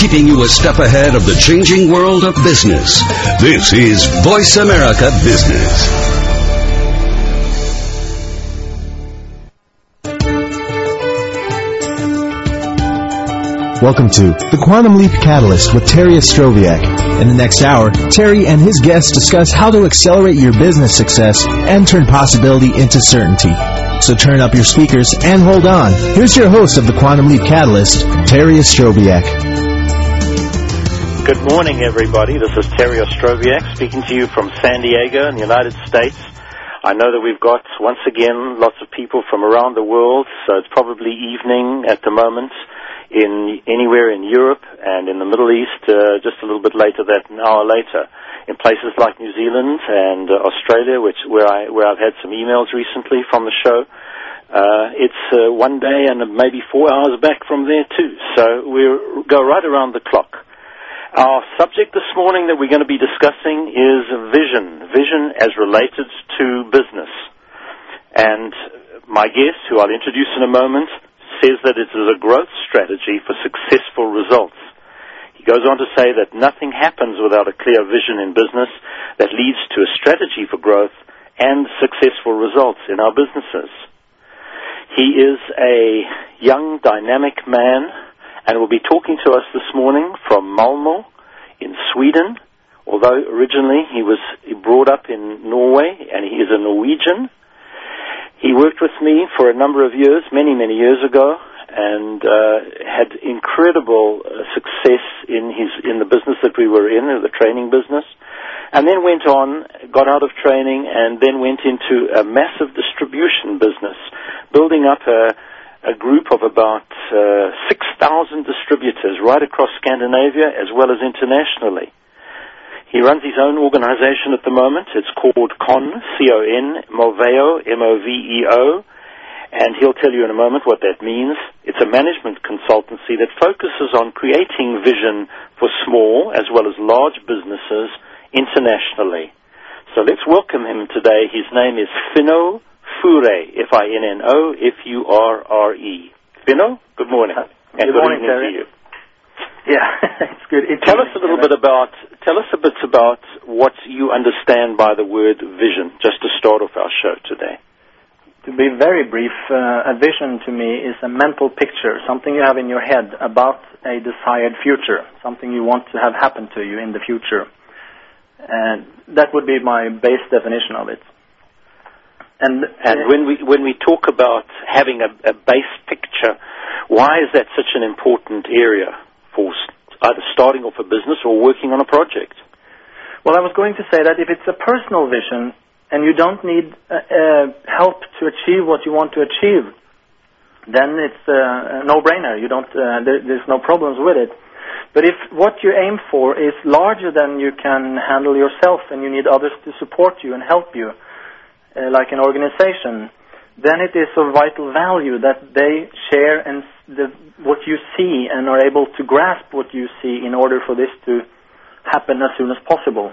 keeping you a step ahead of the changing world of business. This is Voice America Business. Welcome to The Quantum Leap Catalyst with Terry Ostroviak. In the next hour, Terry and his guests discuss how to accelerate your business success and turn possibility into certainty. So turn up your speakers and hold on. Here's your host of The Quantum Leap Catalyst, Terry Ostroviak. Good morning, everybody. This is Terry Ostroviak speaking to you from San Diego in the United States. I know that we've got, once again, lots of people from around the world, so it's probably evening at the moment in anywhere in Europe and in the Middle East uh, just a little bit later that an hour later. In places like New Zealand and uh, Australia, which where I where I've had some emails recently from the show, uh, it's uh, one day and maybe four hours back from there too. So we go right around the clock. Our subject this morning that we're going to be discussing is vision, vision as related to business. And my guest, who I'll introduce in a moment, says that it is a growth strategy for successful results. He goes on to say that nothing happens without a clear vision in business that leads to a strategy for growth and successful results in our businesses. He is a young, dynamic man and will be talking to us this morning from Malmo in Sweden. Although originally he was brought up in Norway and he is a Norwegian, he worked with me for a number of years, many, many years ago, and uh, had incredible uh, success in his in the business that we were in, the training business, and then went on, got out of training, and then went into a massive distribution business, building up a a group of about uh, 6,000 distributors right across Scandinavia as well as internationally. He runs his own organization at the moment. It's called CON, C-O-N, Moveo, M-O-V-E-O, and he'll tell you in a moment what that means. It's a management consultancy that focuses on creating vision for small as well as large businesses internationally. So let's welcome him today. His name is Finno Furre, F-I-N-N-O, F-U-R-R-E. Finno, good morning. And good, good morning, Terry. Yeah, it's good. It's tell us a little bit about tell us a bit about what you understand by the word vision, just to start off our show today. To be very brief, uh, a vision to me is a mental picture, something you have in your head about a desired future, something you want to have happen to you in the future. And that would be my base definition of it. And, and when we when we talk about having a, a base picture, why is that such an important area? for either starting off a business or working on a project? Well, I was going to say that if it's a personal vision and you don't need uh, uh, help to achieve what you want to achieve, then it's uh, a no-brainer. You don't. Uh, there, there's no problems with it. But if what you aim for is larger than you can handle yourself, and you need others to support you and help you, uh, like an organization, then it is of vital value that they share and the, what you see and are able to grasp what you see in order for this to happen as soon as possible.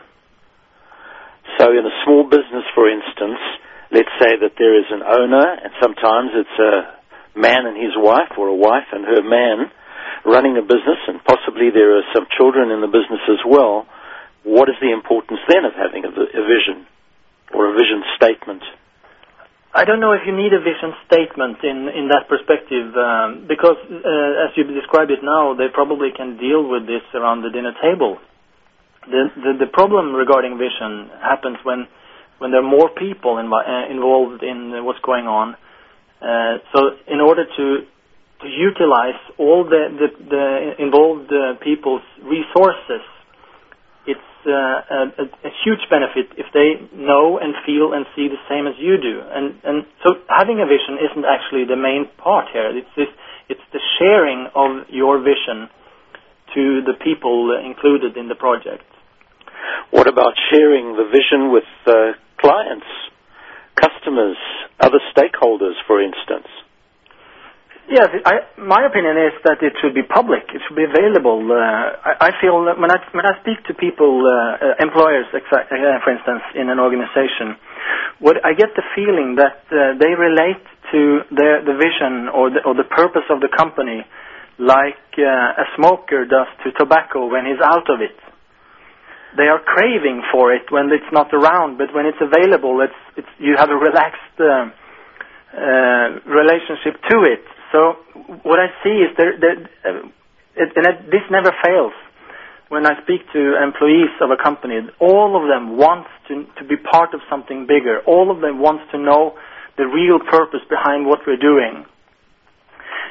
So, in a small business, for instance, let's say that there is an owner, and sometimes it's a man and his wife, or a wife and her man, running a business, and possibly there are some children in the business as well. What is the importance then of having a, a vision or a vision statement? I don't know if you need a vision statement in, in that perspective, um, because uh, as you describe it now, they probably can deal with this around the dinner table. The, the, the problem regarding vision happens when, when there are more people uh, involved in what's going on. Uh, so in order to, to utilize all the, the, the involved uh, people's resources, a, a, huge benefit if they know and feel and see the same as you do. And, and so having a vision isn't actually the main part here. It's, this, it's the sharing of your vision to the people included in the project. What about sharing the vision with uh, clients, customers, other stakeholders, for instance? Yes, I, my opinion is that it should be public. It should be available. Uh, I, I, feel when I when I speak to people, uh, uh, employers, exa- uh, for instance, in an organization, what I get the feeling that uh, they relate to their the vision or the, or the purpose of the company like uh, a smoker does to tobacco when he's out of it. They are craving for it when it's not around, but when it's available, it's, it's you have a relaxed relationship to it. So what I see is there uh, it, and it, this never fails. When I speak to employees of a company, all of them want to, to be part of something bigger. All of them want to know the real purpose behind what we're doing.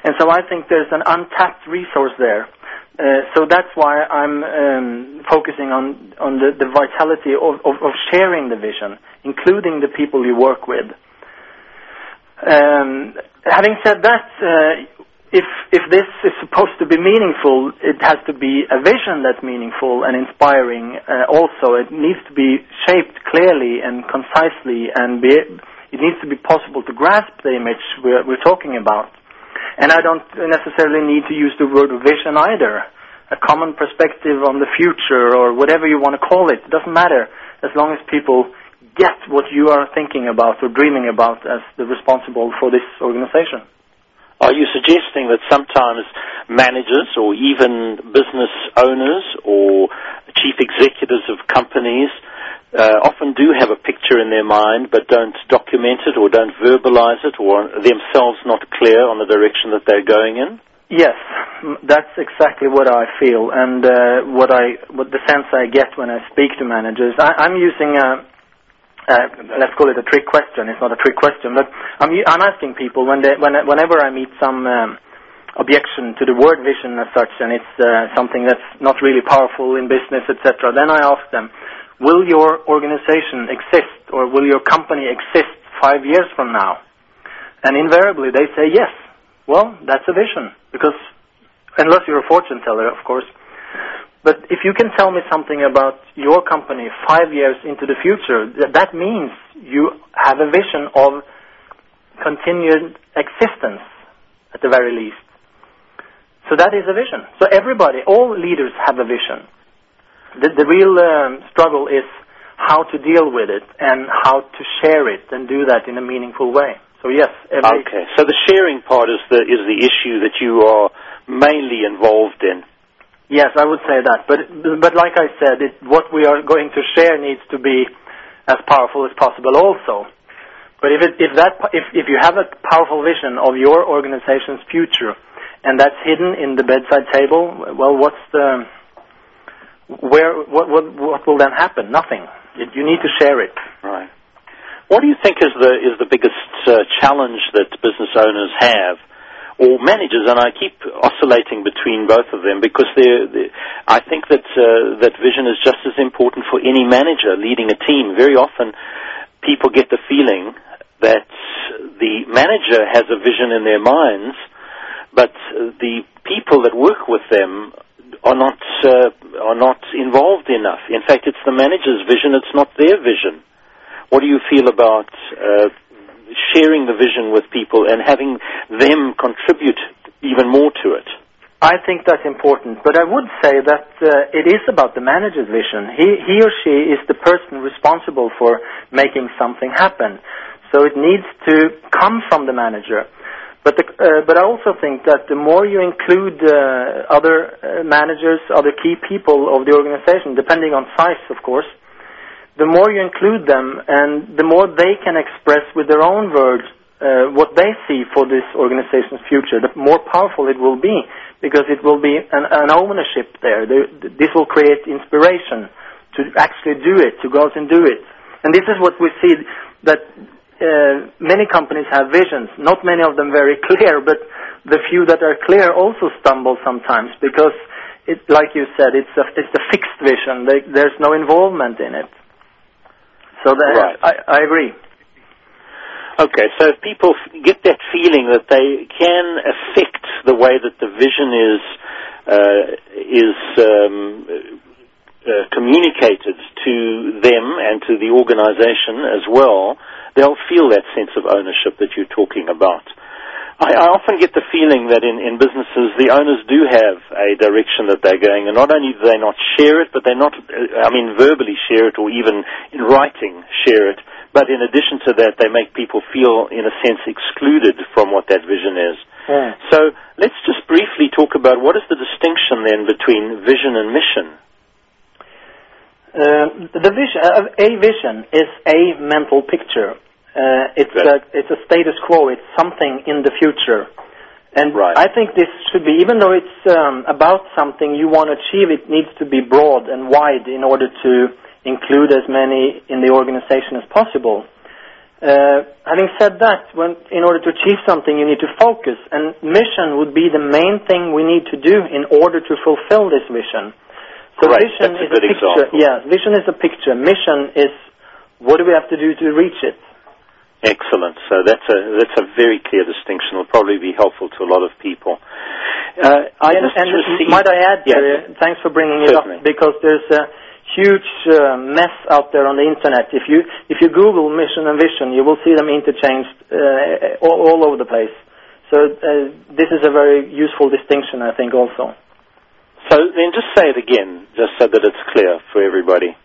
And so I think there's an untapped resource there. Uh, so that's why I'm um, focusing on on the, the vitality of, of, of, sharing the vision, including the people you work with. Um, having said that, uh, if if this is supposed to be meaningful, it has to be a vision that's meaningful and inspiring. Uh, also, it needs to be shaped clearly and concisely, and be, it needs to be possible to grasp the image we're, we're talking about. And I don't necessarily need to use the word vision either. A common perspective on the future or whatever you want to call it, it doesn't matter as long as people get what you are thinking about or dreaming about as the responsible for this organization. Are you suggesting that sometimes managers or even business owners or chief executives of companies uh, often do have a picture in their mind but don't document it or don't verbalize it or themselves not clear on the direction that they're going in? Yes, that's exactly what I feel and uh, what I what the sense I get when I speak to managers. I, I'm using a uh, let's call it a trick question. It's not a trick question, but I'm, I'm asking people when they, when, whenever I meet some um, objection to the word vision as such, and it's uh, something that's not really powerful in business, etc. Then I ask them, will your organization exist or will your company exist five years from now? And invariably they say yes. Well, that's a vision because unless you're a fortune teller, of course. But if you can tell me something about your company five years into the future, that means you have a vision of continued existence at the very least. So that is a vision. So everybody, all leaders have a vision. The, the real um, struggle is how to deal with it and how to share it and do that in a meaningful way. So yes. okay. So the sharing part is the is the issue that you are mainly involved in. Yes, I would say that. But but like I said, it, what we are going to share needs to be as powerful as possible also. But if it, if that if if you have a powerful vision of your organization's future, and that's hidden in the bedside table, well, what's the where what what what will then happen? Nothing. It, you need to share it. Right. What do you think is the is the biggest uh, challenge that business owners have? Or managers, and I keep oscillating between both of them because they're, they're, I think that uh, that vision is just as important for any manager leading a team. Very often, people get the feeling that the manager has a vision in their minds, but the people that work with them are not uh, are not involved enough. In fact, it's the manager's vision; it's not their vision. What do you feel about uh, sharing the vision with people and having them contribute even more to it. I think that's important, but I would say that uh, it is about the manager's vision. He, he or she is the person responsible for making something happen. So it needs to come from the manager. But, the, uh, but I also think that the more you include uh, other uh, managers, other key people of the organization, depending on size, of course, the more you include them and the more they can express with their own words uh, what they see for this organization's future, the more powerful it will be because it will be an, an ownership there. The, this will create inspiration to actually do it, to go out and do it. And this is what we see that uh, many companies have visions, not many of them very clear, but the few that are clear also stumble sometimes because, it, like you said, it's a, it's a fixed vision. They, there's no involvement in it. So that, right. I, I agree. Okay, so if people get that feeling that they can affect the way that the vision is uh, is um, uh, communicated to them and to the organization as well, they'll feel that sense of ownership that you're talking about. I, I often get the feeling that in, in businesses, the owners do have a direction that they're going, and not only do they not share it, but they're not, uh, I mean, verbally share it or even in writing share it, but in addition to that, they make people feel, in a sense, excluded from what that vision is. Yeah. So let's just briefly talk about what is the distinction then between vision and mission. Uh, the vision, uh, a vision is a mental picture. Uh, it's Right. a it's a status quo. It's something in the future, and Right. I think this should be even though it's um, about something you want to achieve. It needs to be broad and wide in order to include as many in the organization as possible. Uh, having said that, when in order to achieve something, you need to focus, and mission would be the main thing we need to do in order to fulfill this vision. So Right, vision that's a is good a picture. example. Yeah, vision is a picture. Mission is what do we have to do to reach it. Excellent. So that's a that's a very clear distinction. Will probably be helpful to a lot of people. Uh, I and, and received- might I add, Yes. Terry, thanks for bringing it Certainly. up because there's a huge uh, mess out there on the internet. If you if you Google mission and vision, you will see them interchanged uh, all, all over the place. So uh, this is a very useful distinction, I think, also. So then just say it again, just so that it's clear for everybody,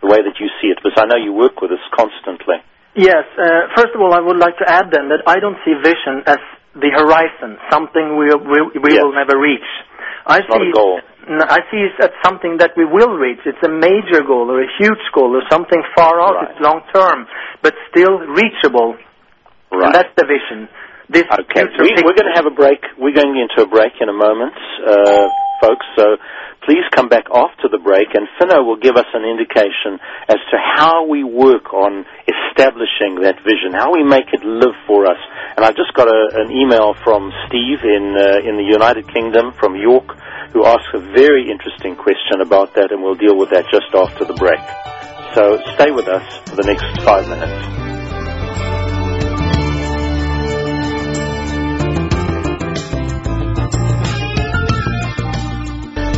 the way that you see it, because I know you work with us constantly. Yes. Uh, first of all, I would like to add then that I don't see vision as the horizon, something we we, we Yes. will never reach. I It's not see a goal. I see it as something that we will reach. It's a major goal or a huge goal or something far out. Right. It's long term, but still reachable. And that's the vision. This Okay, we, we're going to have a break. We're going into a break in a moment, uh, folks. Please come back after the break, and Finno will give us an indication as to how we work on establishing that vision, how we make it live for us. And I just got a, an email from Steve in uh, in the United Kingdom, from York, who asked a very interesting question about that, and we'll deal with that just after the break. So stay with us for the next five minutes.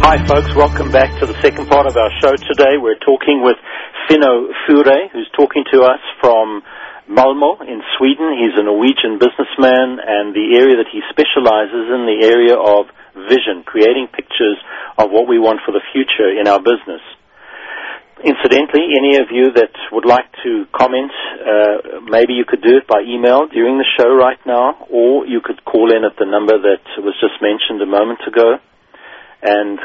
Hi, folks. Welcome back to the second part of our show today. We're talking with Finno Furre, who's talking to us from Malmo in Sweden. He's a Norwegian businessman, and the area that he specializes in the area of vision, creating pictures of what we want for the future in our business. Incidentally, any of you that would like to comment, uh, maybe you could do it by email during the show right now, or you could call in at the number that was just mentioned a moment ago and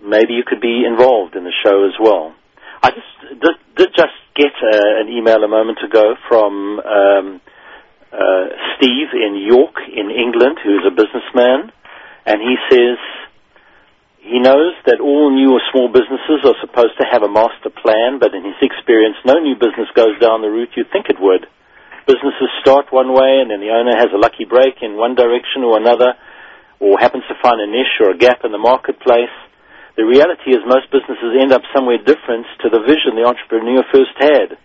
maybe you could be involved in the show as well. I just did, did just get uh, an email a moment ago from um, uh, Steve in York in England, who is a businessman, and he says he knows that all new or small businesses are supposed to have a master plan, but in his experience, no new business goes down the route you'd think it would. Businesses start one way, and then the owner has a lucky break in one direction or another or happens to find a niche or a gap in the marketplace. The reality is most businesses end up somewhere different to the vision the entrepreneur first had,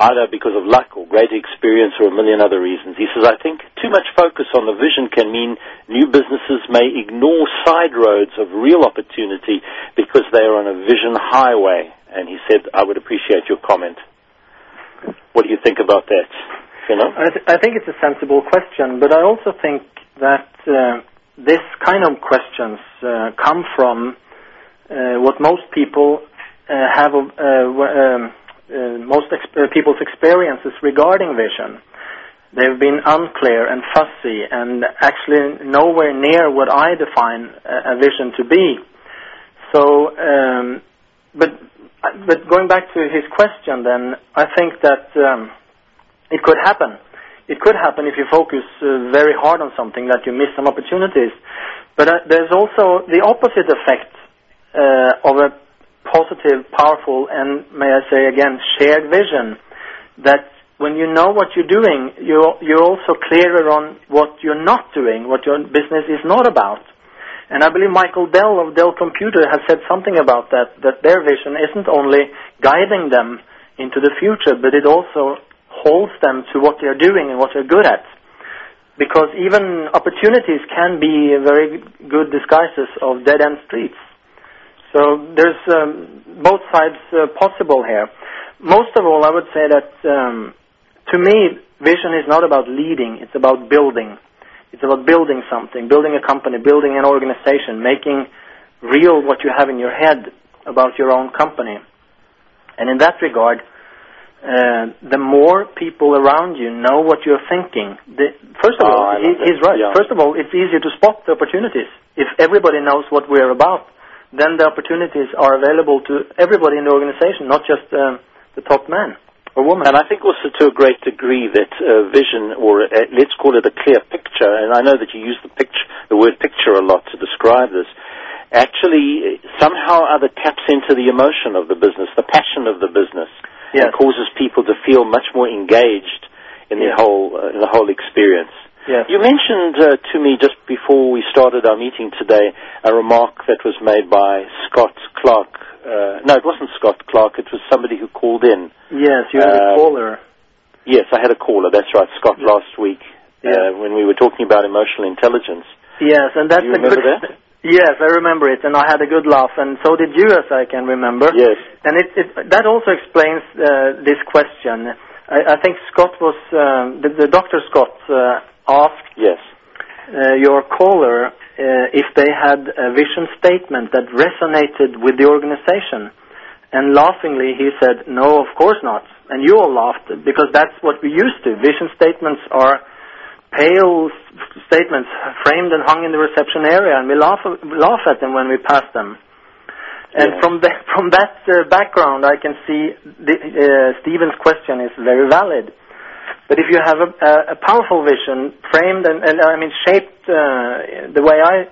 either because of luck or great experience or a million other reasons. He says, I think too much focus on the vision can mean new businesses may ignore side roads of real opportunity because they are on a vision highway. And he said, I would appreciate your comment. What do you think about that? You know? I, th- I think it's a sensible question, but I also think that uh, this kind of questions uh, come from uh, what most people uh, have um, most people's experiences regarding vision. They've been unclear and fussy, and actually nowhere near what I define a, a vision to be. So, um, but but going back to his question, then I think that um, it could happen. It could happen if you focus uh, very hard on something that you miss some opportunities. But uh, there's also the opposite effect uh, of a positive, powerful, and may I say again, shared vision. That when you know what you're doing, you're, you're also clearer on what you're not doing, what your business is not about. And I believe Michael Dell of Dell Computer has said something about that, that their vision isn't only guiding them into the future, but it also holds them to what they're doing and what they're good at. Because even opportunities can be very good disguises of dead-end streets. So there's um, both sides uh, possible here. Most of all, I would say that um, to me, vision is not about leading; it's about building. It's about building something, building a company, building an organization, making real what you have in your head about your own company. And in that regard, uh, the more people around you know what you're thinking. The, first of Oh, all, he, he's right. Yeah. First of all, it's easier to spot the opportunities. If everybody knows what we're about, then the opportunities are available to everybody in the organization, not just um, the top man or woman. And I think also to a great degree that uh, vision, or uh, let's call it a clear picture, and I know that you use the picture, the word picture a lot to describe this, actually somehow or other taps into the emotion of the business, the passion of the business, Yes. and causes people to feel much more engaged in the Yes. whole uh, in the whole experience. Yes. You mentioned uh, to me just before we started our meeting today a remark that was made by Scott Clark. Uh, no, it wasn't Scott Clark. It was somebody who called in. Yes, you have a Uh, caller. Yes, I had a caller. That's right, Scott, Yeah. last week uh, when we were talking about emotional intelligence. Yes, and that's a remember good. that? Yes, I remember it, and I had a good laugh, and so did you, as I can remember. Yes. And it, it that also explains uh, this question. I, I think Scott was um, the, the Dr. Scott uh, asked Yes. uh, your caller uh, if they had a vision statement that resonated with the organization. And laughingly, he said, "No, of course not." And you all laughed because that's what we used to. Vision statements are pale statements framed and hung in the reception area, and we laugh laugh at them when we pass them. And from the, from that uh, background, I can see the, uh, Stephen's question is very valid. But if you have a, a, a powerful vision, framed and, and I mean shaped uh, the way I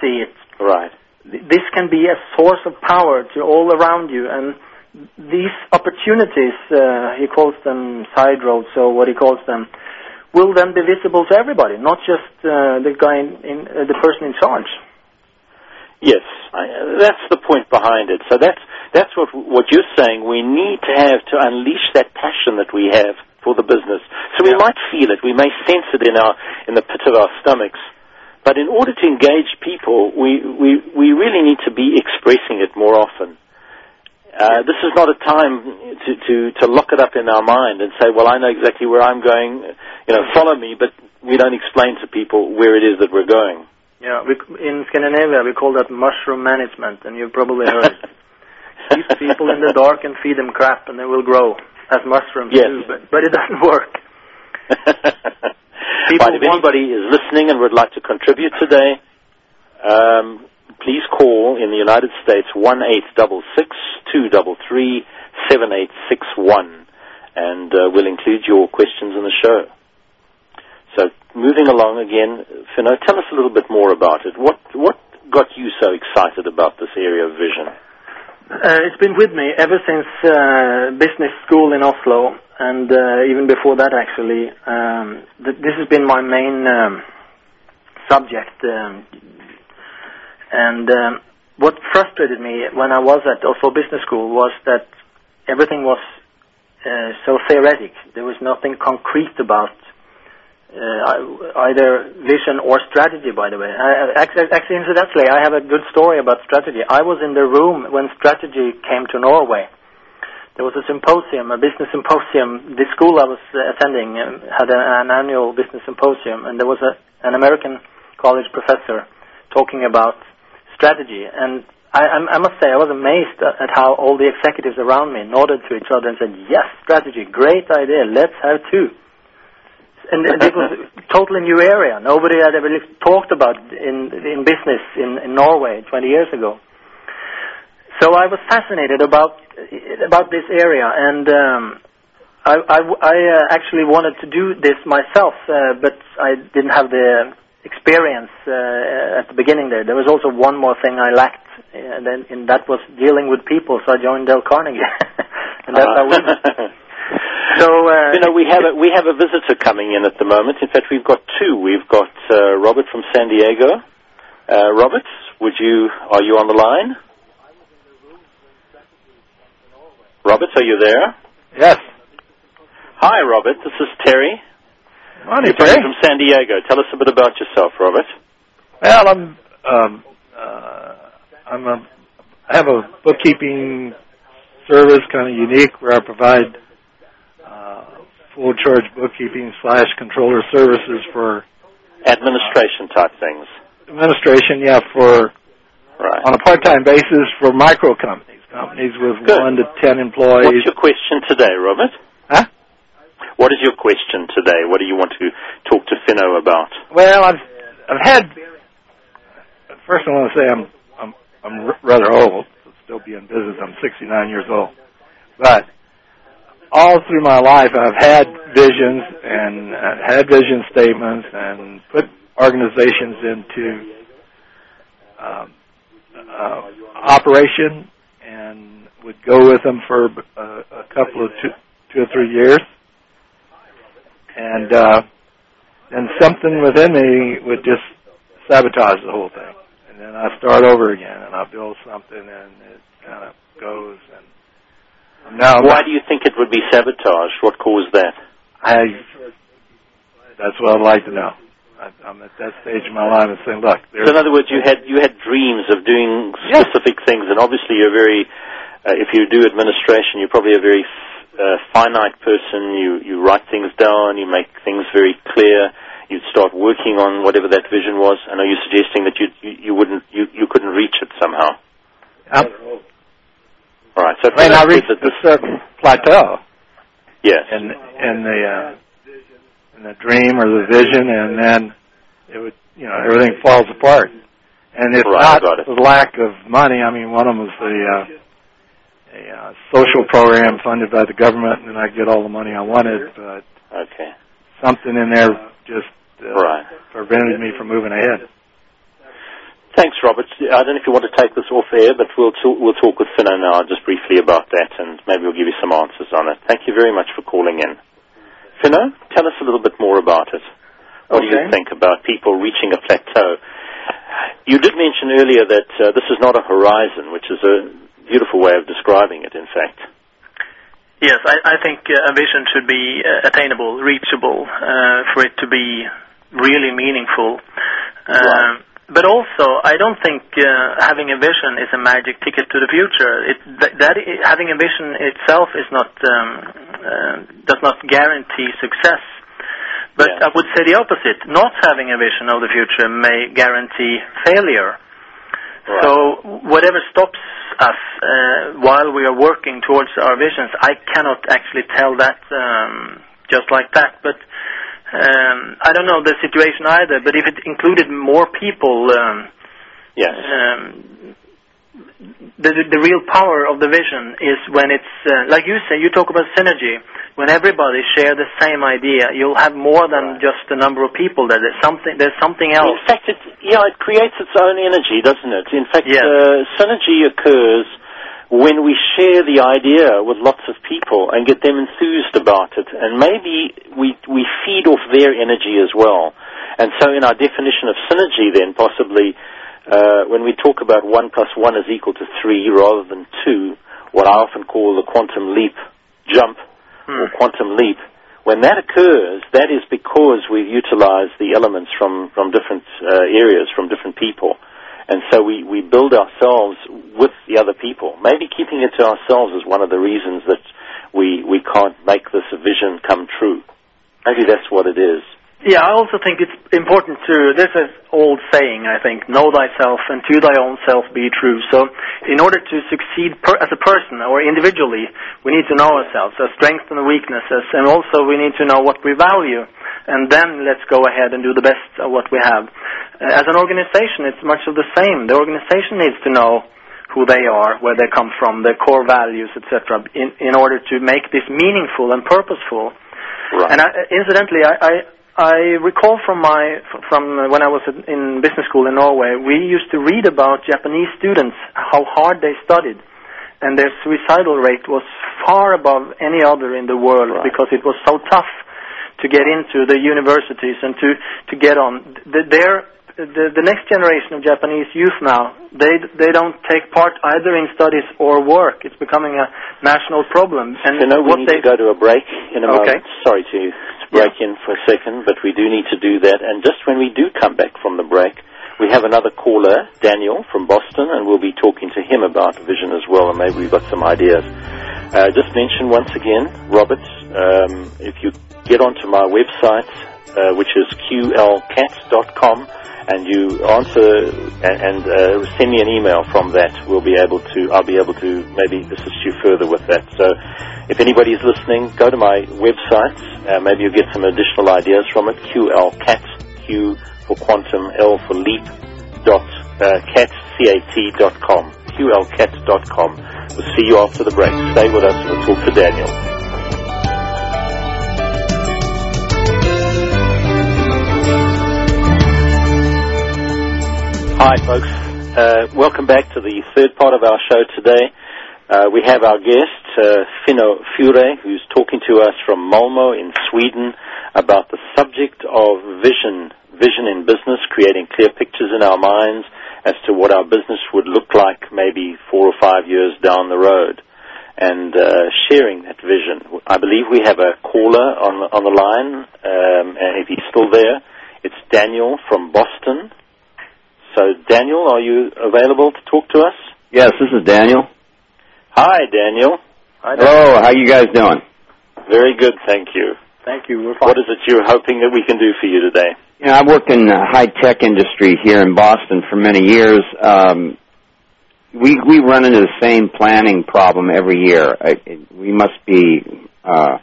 see it, Right. th- this can be a source of power to all around you. And these opportunities, uh, he calls them side roads, or what he calls them, will then be visible to everybody, not just uh, the guy in, in uh, the person in charge. Yes, I, that's the point behind it. So that's that's what what you're saying. We need to have to unleash that passion that we have for the business. So we Yeah. might feel it, we may sense it in our in the pit of our stomachs. But in order to engage people, we we we really need to be expressing it more often. Uh, this is not a time to, to, to lock it up in our mind and say, well, I know exactly where I'm going, you know, follow me, but we don't explain to people where it is that we're going. Yeah, we, in Scandinavia we call that mushroom management, and you've probably heard it. Keep people in the dark and feed them crap, and they will grow as mushrooms Yes. do. But but it doesn't work. People right, if anybody is listening and would like to contribute today, um, please call in the United States one eight double six two double three seven eight six one, and uh, we'll include your questions in the show. So, moving along again, Finno, tell us a little bit more about it. What what got you so excited about this area of vision? Uh, it's been with me ever since uh, business school in Oslo, and uh, even before that, actually. Um, th- this has been my main um, subject. Um, and um, what frustrated me when I was at Oslo Business School was that everything was uh, so theoretic. There was nothing concrete about uh, either vision or strategy, by the way. I, actually, actually, incidentally, I have a good story about strategy. I was in the room when strategy came to Norway. There was a symposium, a business symposium. The school I was uh, attending um, had an annual business symposium, and there was a, an American college professor talking about strategy. And I, I, must say, I was amazed at, at how all the executives around me nodded to each other and said, "Yes, strategy, great idea. Let's have two. and it was a totally new area. Nobody had ever talked about in in business in, in Norway 20 years ago. So I was fascinated about about this area, and um, I, I, I uh, actually wanted to do this myself, uh, but I didn't have the experience uh, at the beginning. There, there was also one more thing I lacked, and then and that was dealing with people. So I joined Dale Carnegie, and that's how we. So uh, you know, we have a, we have a visitor coming in at the moment. In fact, we've got two. We've got uh, Robert from San Diego. Uh, Robert, would you are you on the line? Robert, are you there? Yes. Hi, Robert. This is Terry. Morning, You're calling from San Diego. Tell us a bit about yourself, Robert. Well, I'm um, uh, I'm a I have a bookkeeping service, kind of unique, where I provide uh, full charge bookkeeping slash controller services for Administration type things. Administration, yeah, for Right. on a part-time basis for micro companies, companies with Good. one to ten employees. What's your question today, Robert? Huh? What is your question today? What do you want to talk to Finno about? Well, I've I've had. First, I want to say I'm I'm I'm rather old still be in business. I'm 69 years old, but all through my life, I've had visions and uh, had vision statements and put organizations into um, uh, operation and would go with them for uh, a couple of two, two or three years, and uh, then something within me would just sabotage the whole thing, and then I start over again and I build something and it kind of goes and now Why do you think it would be sabotage? What caused that? I that's what I'd like to know. I, I'm at that stage in my life and saying, look, So in other words, you had you had dreams of doing specific things, and obviously you're very. Uh, if you do administration, you're probably a very uh, finite person. You you write things down, you make things very clear. You'd start working on whatever that vision was. And are you suggesting that you you, you wouldn't you, you couldn't reach it somehow? I'm, All right. So I mean, I reached a this, certain plateau yes. in in the uh, in the dream or the vision, and then it would you know everything falls apart. And it's Right, not it. the lack of money. I mean, one of them was the uh, a uh, social program funded by the government, and then I get all the money I wanted, but Okay. something in there just uh, Right. prevented me from moving ahead. Thanks, Robert. I don't know if you want to take this off air, but we'll talk, we'll talk with Finno now just briefly about that, and maybe we'll give you some answers on it. Thank you very much for calling in. Finno, tell us a little bit more about it. What do you think about people reaching a plateau? You did mention earlier that uh, this is not a horizon, which is a beautiful way of describing it, in fact. Yes, I, I think uh, a vision should be uh, attainable, reachable, uh, for it to be really meaningful. Um, Right. But also, I don't think uh, having a vision is a magic ticket to the future. It, that, that having a vision itself is not um, uh, does not guarantee success. But Yeah. I would say the opposite. Not having a vision of the future may guarantee failure. Right. So whatever stops us uh, while we are working towards our visions, I cannot actually tell that um, just like that. But um, I don't know the situation either. But if it included more people, um, yes. The, the real power of the vision is when it's uh, like you say. You talk about synergy. When everybody share the same idea, you'll have more than just the number of people. There, there's something. There's something else. In fact, it, yeah, it creates its own energy, doesn't it? In fact, Yes. uh, synergy occurs when we share the idea with lots of people and get them enthused about it, and maybe we we feed off their energy as well. And so, in our definition of synergy, then possibly uh, when we talk about one plus one is equal to three rather than two, what I often call the quantum leap jump or quantum leap, when that occurs, that is because we've utilized the elements from, from different uh, areas, from different people. And so we, we build ourselves with the other people. Maybe keeping it to ourselves is one of the reasons that we, we can't make this vision come true. Maybe that's what it is. Yeah, I also think it's important to, there's an old saying, I think, know thyself and to thy own self be true. So in order to succeed per, as a person or individually, we need to know ourselves, our strengths and weaknesses, and also we need to know what we value. And then let's go ahead and do the best of what we have. Uh, as an organization, it's much of the same. The organization needs to know who they are, where they come from, their core values, etc., in, in order to make this meaningful and purposeful. Right. And I, incidentally, I, I I recall from my from when I was in business school in Norway, we used to read about Japanese students how hard they studied, and their suicidal rate was far above any other in the world Right. because it was so tough to get into the universities and to to get on. The, their the, the next generation of Japanese youth now, they they don't take part either in studies or work. It's becoming a national problem. And You know, we what need they to go to a break in a Okay. moment. Sorry to, to break in for a second, but we do need to do that. And just when we do come back from the break, we have another caller, Daniel from Boston, and we'll be talking to him about vision as well, and maybe we've got some ideas. Uh, just mention once again, Robert, um, if you get onto my website, uh, which is qlcats.com, and you answer and, and uh, send me an email from that. We'll be able to. I'll be able to maybe assist you further with that. So, if anybody is listening, go to my website. Uh, maybe you'll get some additional ideas from it. qlcats, Q for quantum, L for leap. Dot uh, cats c a t dot com. We'll see you after the break. Stay with us. We'll talk to Daniel. Hi, folks. Uh, welcome back to the third part of our show today. Uh, we have our guest, uh, Finno Furre, who's talking to us from Malmo in Sweden about the subject of vision, vision in business, creating clear pictures in our minds as to what our business would look like maybe four or five years down the road and uh, sharing that vision. I believe we have a caller on on the line, um, and if he's still there, it's Daniel from Boston. So, Daniel, are you available to talk to us? Yes, this is Daniel. Hi, Daniel. Hi, Hello, how you guys doing? Very good, thank you. Thank you. We're fine. What is it you're hoping that we can do for you today? You know, I've worked in the high tech industry here in Boston for many years. Um, we we run into the same planning problem every year. I, it, we must be, uh,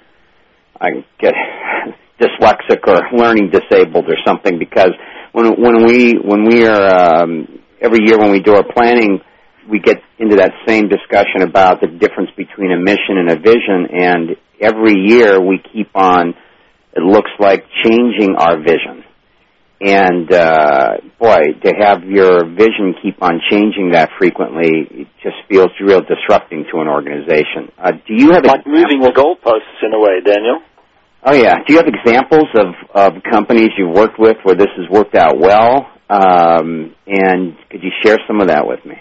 I get dyslexic or learning disabled or something because when when we when we are um, every year when we do our planning, we get into that same discussion about the difference between a mission and a vision, and every year we keep on. It looks like changing our vision. And uh, boy, to have your vision keep on changing that frequently, it just feels real disrupting to an organization. Uh, do you have Like moving the goalposts in a way, Daniel. Oh yeah. Do you have examples of of companies you've worked with where this has worked out well? Um, and could you share some of that with me?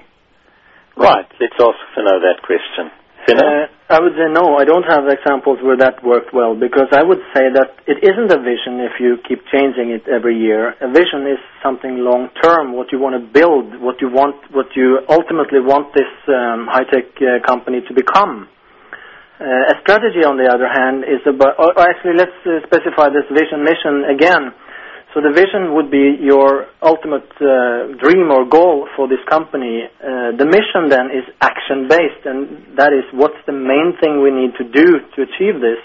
Right, let's ask Finno that question. Finno? Uh, I would say no. I don't have examples where that worked well because I would say that it isn't a vision if you keep changing it every year. A vision is something long term. What you want to build, what you want, what you ultimately want this um, high tech uh, company to become. Uh, a strategy, on the other hand, is about. Or actually, let's uh, specify this vision mission again. So the vision would be your ultimate uh, dream or goal for this company. Uh, the mission then is action based, and that is what's the main thing we need to do to achieve this.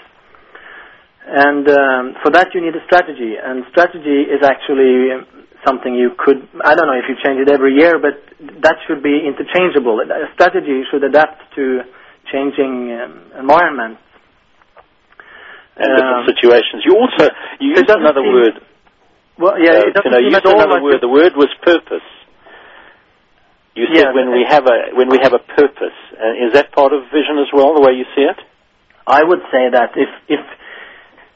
And um, for that, you need a strategy, and strategy is actually something you could. I don't know if you change it every year, but that should be interchangeable. A strategy should adapt to changing um, environments. and different Um, situations. You also you used another seem- word. Well, yeah, uh, it doesn't you seem used another like word. the- The word was purpose. You said Yeah, when we have a when we have a purpose. Uh, is that part of vision as well, the way you see it? I would say that if if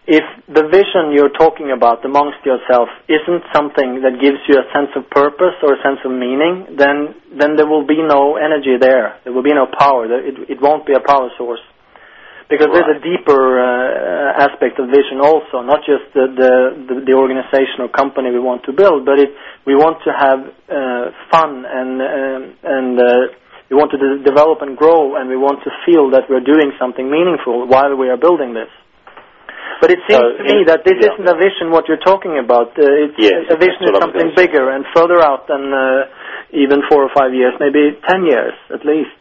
if the vision you're talking about amongst yourself isn't something that gives you a sense of purpose or a sense of meaning, then then there will be no energy there. There will be no power. There- It it won't be a power source. Because there's a deeper uh, aspect of vision also, not just the, the the the organization or company we want to build, but it we want to have uh, fun and um, and uh, we want to de- develop and grow, and we want to feel that we're doing something meaningful while we are building this. But it seems So to me in- that this yeah. isn't a vision what you're talking about. Uh, it's, Yes, a vision is something bigger and further out than uh, even four or five years, maybe ten years at least.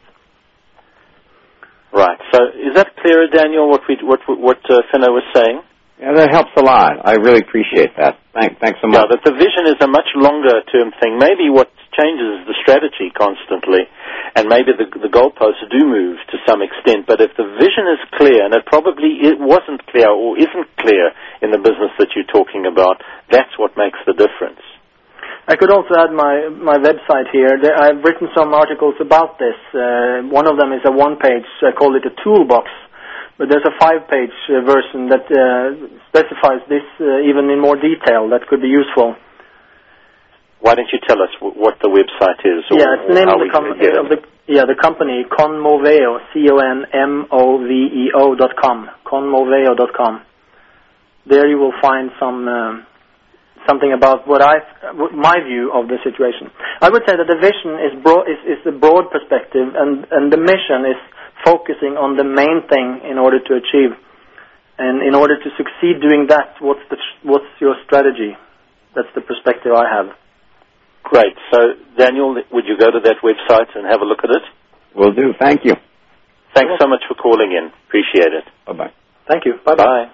Right. So is that clearer, Daniel? What we what what uh, Finno was saying? Yeah, that helps a lot. I really appreciate that. Thank, thanks so Yeah, much. that the vision is a much longer term thing. Maybe what changes the strategy constantly, and maybe the, the goalposts do move to some extent. But if the vision is clear, and it probably it wasn't clear or isn't clear in the business that you're talking about, that's what makes the difference. I could also add my my website here. There, I've written some articles about this. Uh, one of them is a one-page. I call it a toolbox, but there's a five-page uh, version that uh, specifies this uh, even in more detail. That could be useful. Why don't you tell us w- what the website is? Or, yeah, it's the name how of the, com- of the yeah the company Conmoveo C O N M O V E O dot com Conmoveo dot com. There you will find some. Um, something about what I, what my view of the situation. I would say that the vision is broad, is, is a broad perspective, and and the mission is focusing on the main thing in order to achieve. And in order to succeed doing that, what's the what's your strategy? That's the perspective I have. Great. So, Daniel, would you go to that website and have a look at it? Will do. Thank you. Thanks so much for calling in. Appreciate it. Bye bye. Thank you. Bye Bye.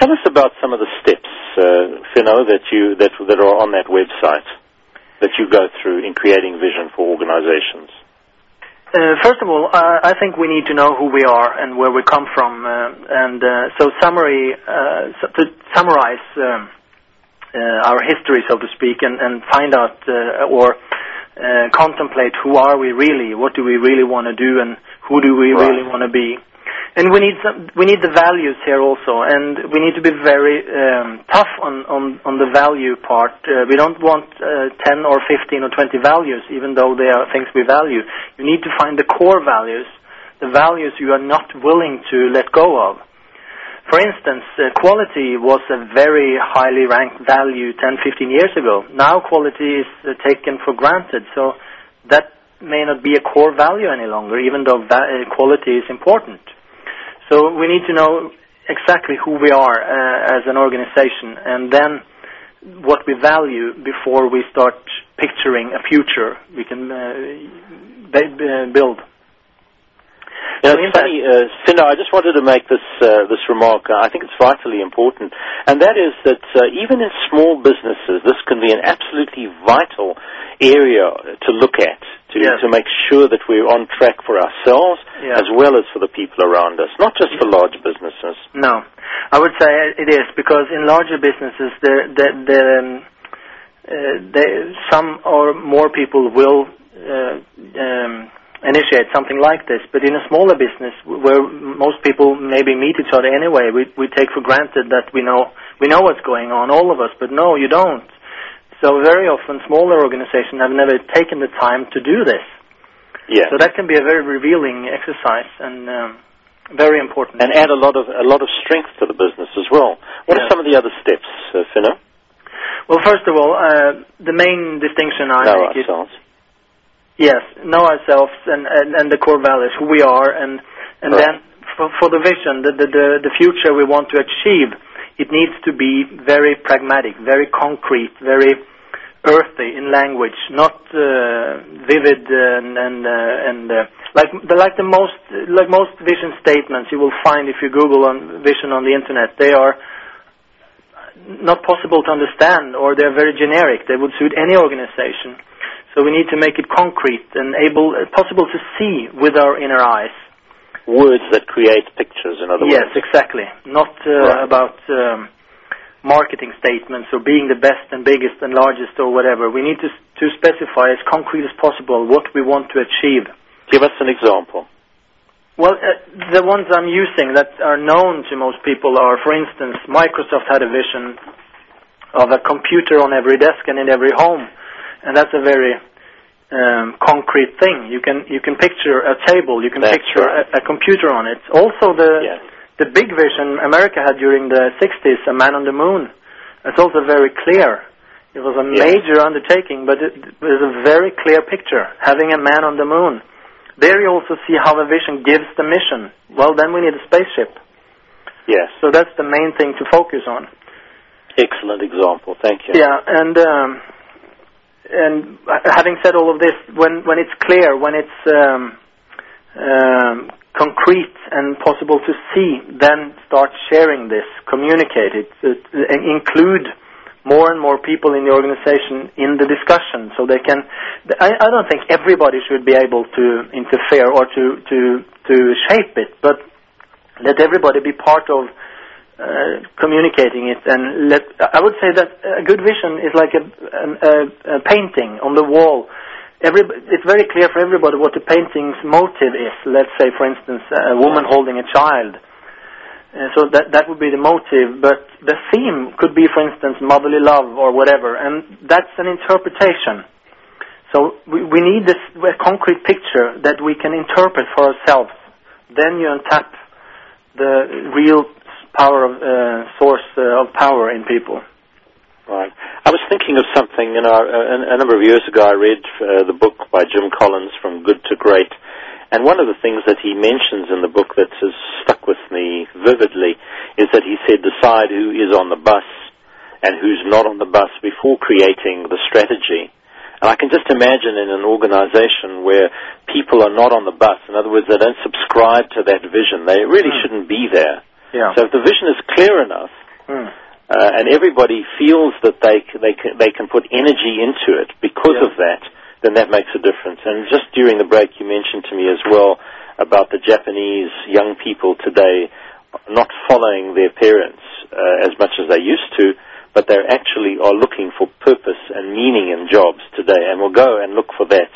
Tell us about some of the steps, uh, Finno, that you that that are on that website that you go through in creating vision for organizations. Uh, first of all, uh, I think we need to know who we are and where we come from, uh, and uh, so summary uh, so to summarize um, our history, so to speak, and, and find out uh, or uh, contemplate who are we really, what do we really want to do, and who do we Right. really want to be. And we need some, we need the values here also, and we need to be very um, tough on, on, on the value part. Uh, we don't want uh, 10 or 15 or 20 values, even though they are things we value. You need to find the core values, the values you are not willing to let go of. For instance, uh, quality was a very highly ranked value 10, 15 years ago. Now quality is uh, taken for granted, so that may not be a core value any longer, even though uh, quality is important. So we need to know exactly who we are uh, as an organization, and then what we value before we start picturing a future we can uh, build. Know, it's funny, uh, Finno, I just wanted to make this uh, this remark. I think it's vitally important, and that is that uh, even in small businesses, this can be an absolutely vital area to look at to Yes. to make sure that we're on track for ourselves Yeah. as well as for the people around us, not just for large businesses. No, I would say it is because in larger businesses, the the, the um, uh, they, some or more people will uh, um, initiate something like this. But in a smaller business, where most people maybe meet each other anyway, we we take for granted that we know we know what's going on, all of us. But no, you don't. So very often, smaller organizations have never taken the time to do this. Yeah. So that can be a very revealing exercise and um, very important. and add a lot of a lot of strength to the business as well. What are some of the other steps, uh, Finno? Well, first of all, uh, the main distinction I Know make is ourselves. Yes, know ourselves and, and, and the core values, who we are, and and Right. then for, for the vision, the, the the the future we want to achieve, it needs to be very pragmatic, very concrete, very earthy in language, not uh, vivid and and uh, and uh, like the like the most like most vision statements you will find if you Google on vision on the internet. They are not possible to understand or they're very generic. They would suit any organization. So we need to make it concrete and able uh, possible to see with our inner eyes. Words that create pictures, in other Yes, words. Yes, exactly. Not uh, Right. about um, marketing statements or being the best and biggest and largest or whatever. We need to to specify as concrete as possible what we want to achieve. Give us an example. Well, uh, the ones I'm using that are known to most people are, for instance, Microsoft had a vision of a computer on every desk and in every home, and that's a very um, concrete thing. You can you can picture a table, you can That's picture right. a, a computer on it. Also, the Yes. the big vision America had during the 60s, a man on the moon. It's also very clear. It was a Yes. major undertaking, but it, it was a very clear picture, having a man on the moon. There you also see how the vision gives the mission. Well, then we need a spaceship. Yes. So that's the main thing to focus on. Excellent example. Thank you. Yeah, and um, and having said all of this, when when it's clear, when it's um, um, concrete and possible to see, then start sharing this, communicate it, uh, and include more and more people in the organization in the discussion, so they can. I, I don't think everybody should be able to interfere or to to to shape it, but let everybody be part of uh, communicating it and let I would say that a good vision is like a, a, a painting on the wall. Every, it's very clear for everybody what the painting's motive is. Let's say, for instance, a woman holding a child. Uh, so that that would be the motive, but the theme could be, for instance, motherly love or whatever, and that's an interpretation. So we, we need this a concrete picture that we can interpret for ourselves. Then you untap the real power of uh, source uh, of power in people. Right. I was thinking of something, you know, a, a number of years ago I read uh, the book by Jim Collins, From Good to Great, And one of the things that he mentions in the book that has stuck with me vividly is that he said, decide who is on the bus and who's not on the bus before creating the strategy. And I can just imagine in an organization where people are not on the bus, in other words, they don't subscribe to that vision, they really Mm. shouldn't be there. Yeah. So if the vision is clear enough, Mm. uh, and everybody feels that they c- they can, they can put energy into it because Yeah. of that, then that makes a difference. And just during the break, you mentioned to me as well about the Japanese young people today not following their parents uh, as much as they used to, but they actually are looking for purpose and meaning in jobs today, and we'll go and look for that.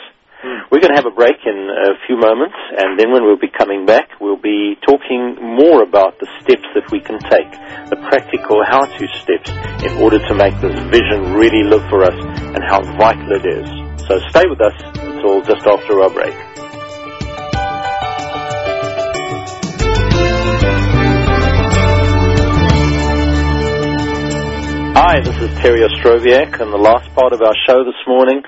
Hmm. We're going to have a break in a few moments, and then when we'll be coming back, we'll be talking more about the steps that we can take, the practical how-to steps in order to make this vision really live for us and how vital it is. So stay with us until just after our break. Hi, this is Terry Ostroviak, and the last part of our show this morning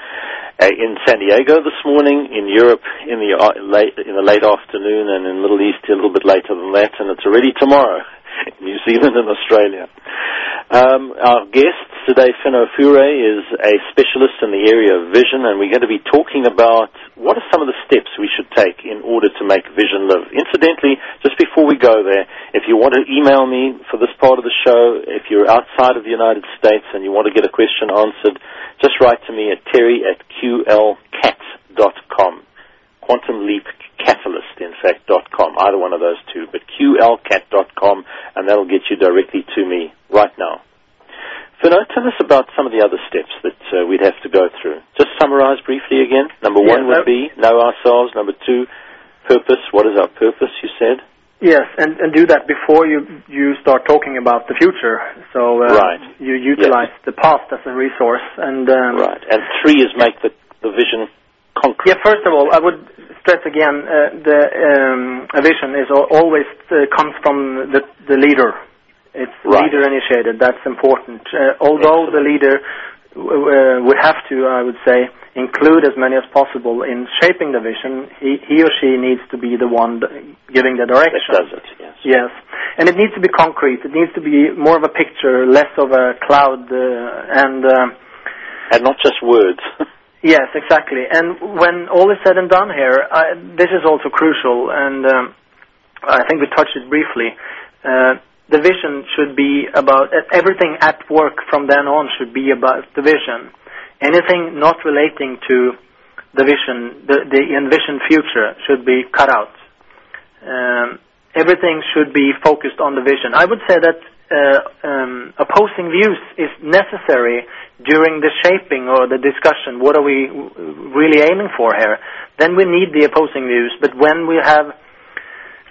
in San Diego this morning, in Europe in the uh, late in the late afternoon, and in Middle East a little bit later than that, and it's already tomorrow New Zealand and Australia. Um, our guest today, Finno Furre, is a specialist in the area of vision, and we're going to be talking about what are some of the steps we should take in order to make vision live. Incidentally, just before we go there, if you want to email me for this part of the show, if you're outside of the United States and you want to get a question answered, just write to me at terry at qlcat.com. Quantum Leap Catalyst, in fact, dot com. Either one of those two, but qlcat.com, and that'll get you directly to me right now. Finno, tell us about some of the other steps that uh, we'd have to go through. Just summarize briefly again. Number Yeah, one would be know ourselves. Number two, purpose. What is our purpose? You said. Yes, and, and do that before you you start talking about the future. So uh, Right. you utilize the past as a resource. And um, Right. And three is make the, the vision concrete. yeah, first of all, I would stress again uh, the um, a vision is always uh, comes from the the leader. It's Right. leader initiated. That's important. Uh, although the leader would have to, I would say, include as many as possible in shaping the vision. He, he or she needs to be the one d- giving the That direction. does it. Yes. Yes, and it needs to be concrete. It needs to be more of a picture, less of a cloud, and And not just words. yes, exactly. And when all is said and done here, I, this is also crucial, and um, I think we touched it briefly. Uh, the vision should be about everything at work from then on should be about the vision. Anything not relating to the vision, the, the envisioned future, should be cut out. Um, everything should be focused on the vision. I would say that um, opposing views is necessary during the shaping or the discussion. What are we really aiming for here? Then we need the opposing views. But when we have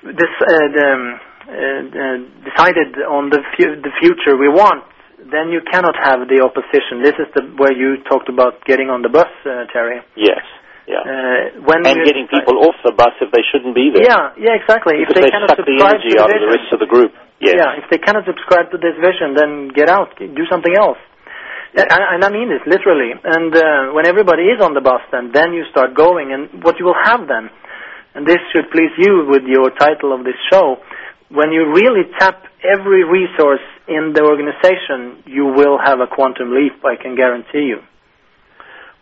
this, uh, the, um, uh, uh, decided on the, fu- the future we want, then you cannot have the opposition. This is the, where you talked about getting on the bus, uh, Terry. yes. Yeah. Uh, when and getting people off the bus if they shouldn't be there. Yeah, yeah, exactly. If they they cannot suck the energy out of the rest of the group. Yes. yeah, if they cannot subscribe to this vision, then get out, do something else. And, and I mean this literally. And uh, when everybody is on the bus, then then you start going, and what you will have then, and this should please you with your title of this show, when you really tap every resource in the organization, you will have a quantum leap. I can guarantee you.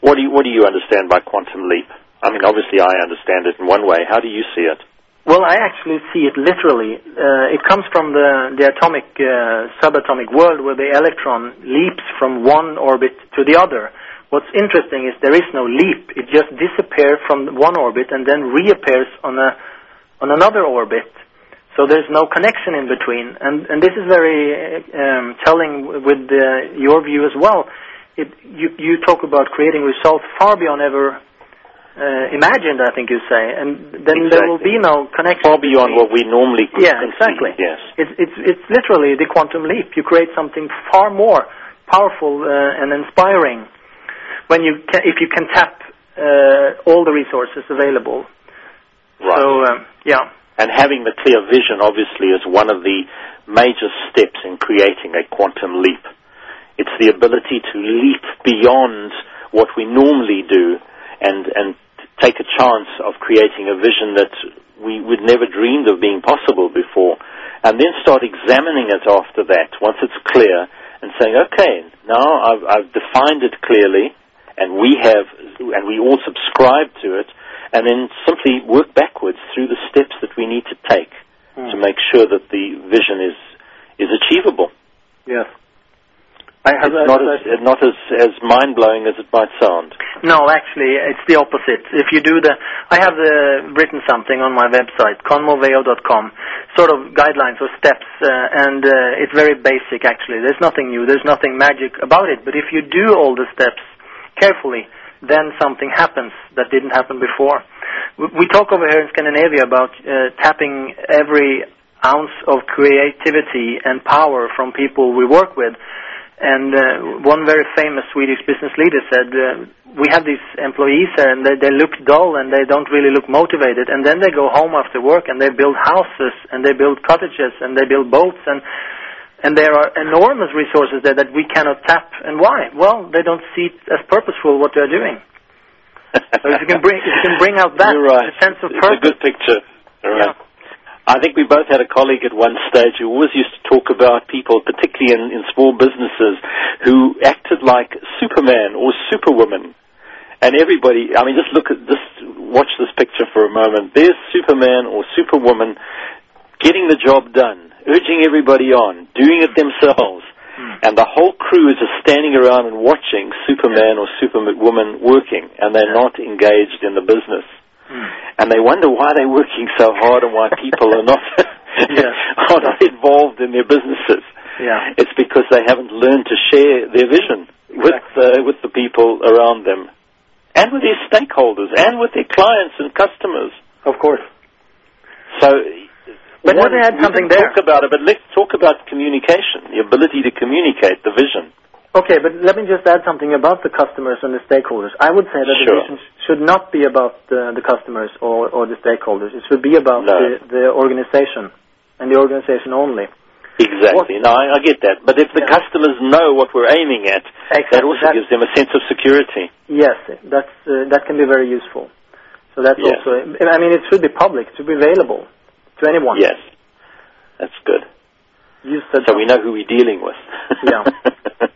What do you What do you understand by quantum leap? I mean, obviously, I understand it in one way. How do you see it? Well, I actually see it literally. Uh, it comes from the, the atomic, uh, subatomic world where the electron leaps from one orbit to the other. What's interesting is there is no leap. It just disappears from one orbit and then reappears on a, on another orbit. So there's no connection in between. And, and this is very um, telling with uh, your view as well. It, you, you talk about creating results far beyond ever uh, imagined, I think you say, and then there will be no connection. Far beyond between- what we normally could Yeah, conceive. exactly. Yes. It's it's it's literally the quantum leap. You create something far more powerful uh, and inspiring when you can, if you can tap uh, all the resources available. Right. So um, yeah, and having the clear vision, obviously, is one of the major steps in creating a quantum leap. It's the ability to leap beyond what we normally do and, and take a chance of creating a vision that we would never dreamed of being possible before, and then start examining it after that once it's clear and saying, okay, now I've, I've defined it clearly, and we have, and we all subscribe to it, and then simply work backwards through the steps that we need to take Hmm. to make sure that the vision is is achievable. Yes. I have It's not as not as as mind blowing as it might sound. No, actually, it's the opposite. If you do the, I have uh, written something on my website, conmoveo.com, sort of guidelines or steps, uh, and uh, it's very basic actually. There's nothing new, there's nothing magic about it. But if you do all the steps carefully, then something happens that didn't happen before. We, we talk over here in Scandinavia about uh, tapping every ounce of creativity and power from people we work with. And uh, one very famous Swedish business leader said, uh, "We have these employees there, and they, they look dull, and they don't really look motivated. And then they go home after work, and they build houses, and they build cottages, and they build boats, and and there are enormous resources there that we cannot tap. And why? Well, they don't see it as purposeful what they're doing. So if you can bring if you can bring out that right. sense of purpose, it's a good picture. All right. Yeah. I think we both had a colleague at one stage who always used to talk about people, particularly in, in small businesses, who acted like Superman or Superwoman. And everybody, I mean, just look at this, watch this picture for a moment. There's Superman or Superwoman getting the job done, urging everybody on, doing it themselves. Hmm. And the whole crew is just standing around and watching Superman or Superwoman working, and they're not engaged in the business and they wonder why they're working so hard and why people are not Yeah. are not involved in their businesses. Yeah. It's because they haven't learned to share their vision with uh, with the people around them, and with their stakeholders, and with their clients and customers. of course. So. But one- add something there. Talk about it, but let's talk about communication, the ability to communicate the vision. Okay, but let me just add something about the customers and the stakeholders. I would say that Sure. the vision should not be about uh, the customers or, or the stakeholders. It should be about No. the, the organization and the organization only. Exactly. No, I, I get that. But if the Yeah. customers know what we're aiming at, that also That- gives them a sense of security. Yes, that's uh, that can be very useful. So that's Yes. also. I mean, it should be public. It should be available to anyone. Yes. That's good. You said So we know who we're dealing with. Yeah.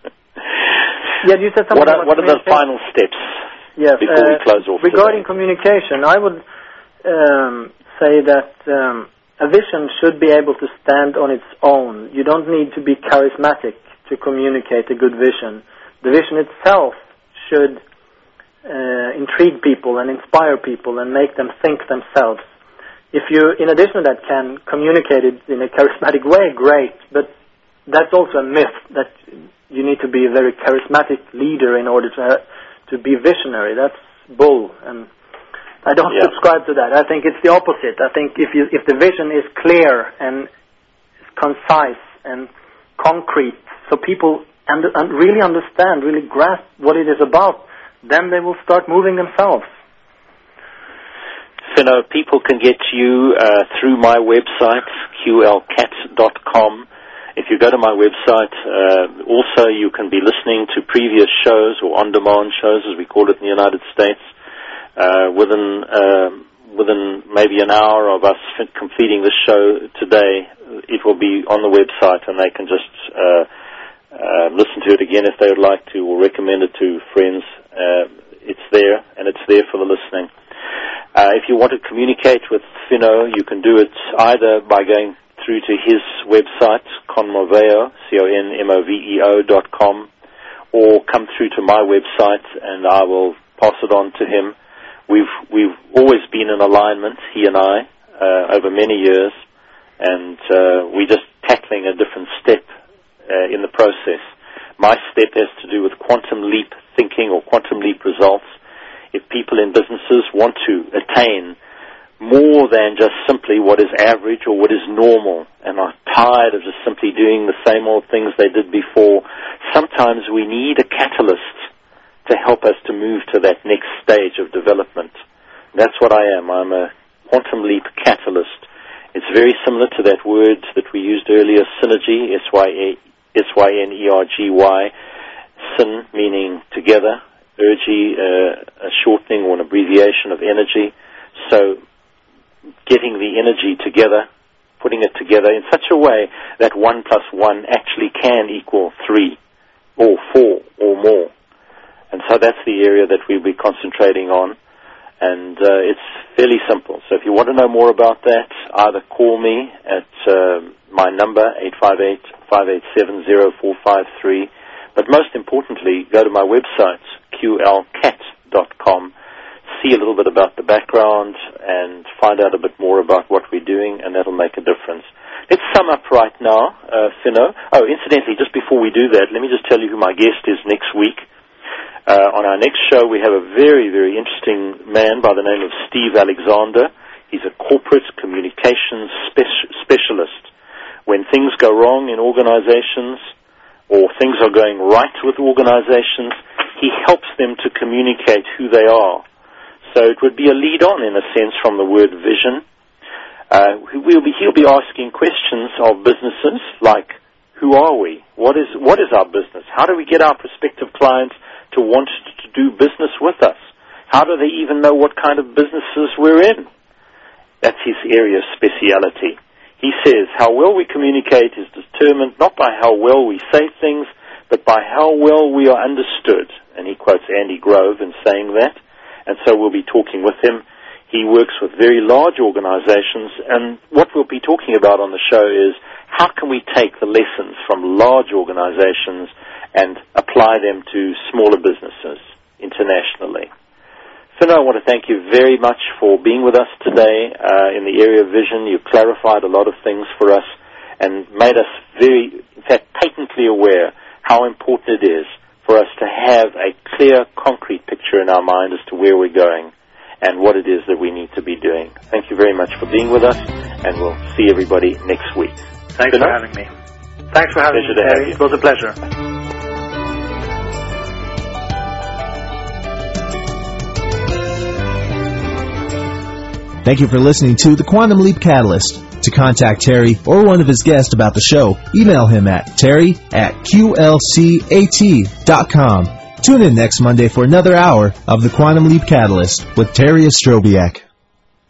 Yeah, you said something what are, about what are the final steps? Yes. before we uh, close off Regarding today? communication, I would um, say that um, a vision should be able to stand on its own. You don't need to be charismatic to communicate a good vision. The vision itself should uh, intrigue people and inspire people and make them think themselves. If you, in addition to that, can communicate it in a charismatic way, great. But that's also a myth that you need to be a very charismatic leader in order to ha- to be visionary. That's bull, and I don't Yeah. subscribe to that. I think it's the opposite. I think if you if the vision is clear and concise and concrete, so people and, and really understand, really grasp what it is about, then they will start moving themselves. So, no, people can get to you uh, through my website, qlcat.com. If you go to my website, uh, also you can be listening to previous shows or on-demand shows, as we call it in the United States, uh, within uh, within maybe an hour of us completing this show today. It will be on the website, and they can just uh, uh, listen to it again if they would like to, or recommend it to friends. Uh, it's there, and it's there for the listening. Uh, if you want to communicate with Finno, you can do it either by going through to his website, conmoveo, C-O-N-M-O-V-E-O dot com, or come through to my website and I will pass it on to him. We've, we've always been in alignment, he and I, uh, over many years, and uh, we're just tackling a different step uh, in the process. My step has to do with quantum leap thinking or quantum leap results. If people in businesses want to attain more than just simply what is average or what is normal and are tired of just simply doing the same old things they did before, sometimes we need a catalyst to help us to move to that next stage of development. That's what I am. I'm a quantum leap catalyst. It's very similar to that word that we used earlier, synergy, S-Y-N-E-R-G-Y, syn meaning together, Ergy, uh, a shortening or an abbreviation of energy. So getting the energy together, putting it together in such a way that one plus one actually can equal three or four or more. And so that's the area that we'll be concentrating on. And uh, it's fairly simple. So if you want to know more about that, either call me at uh, my number, 858-587-0453. But most importantly, go to my website, qlcat.com see a little bit about the background and find out a bit more about what we're doing, and that'll make a difference. Let's sum up right now, uh, Finno. Oh, incidentally, just before we do that, let me just tell you who my guest is next week. Uh, on our next show, we have a very, very interesting man by the name of Steve Alexander. He's a corporate communications spe- specialist. When things go wrong in organizations or things are going right with organizations, he helps them to communicate who they are so it would be a lead on, in a sense, from the word vision. Uh, we'll be, he'll be asking questions of businesses like, who are we? What is, what is our business? How do we get our prospective clients to want to do business with us? How do they even know what kind of businesses we're in? That's his area of speciality. He says how well we communicate is determined not by how well we say things, but by how well we are understood. And he quotes Andy Grove in saying that and so we'll be talking with him. He works with very large organizations, and what we'll be talking about on the show is how can we take the lessons from large organizations and apply them to smaller businesses internationally. Finno, I want to thank you very much for being with us today uh, in the area of vision. You've clarified a lot of things for us and made us very, in fact, patently aware how important it is for us to have a clear, concrete picture in our mind as to where we're going and what it is that we need to be doing. Thank you very much for being with us, and we'll see everybody next week. Thanks Good for having me. Thanks for having pleasure me. Have it was a pleasure. Thank you for listening to the Quantum Leap Catalyst. To contact Terry or one of his guests about the show, email him at terry at qlcat.com. Tune in next Monday for another hour of the Quantum Leap Catalyst with Terry Ostrobiak.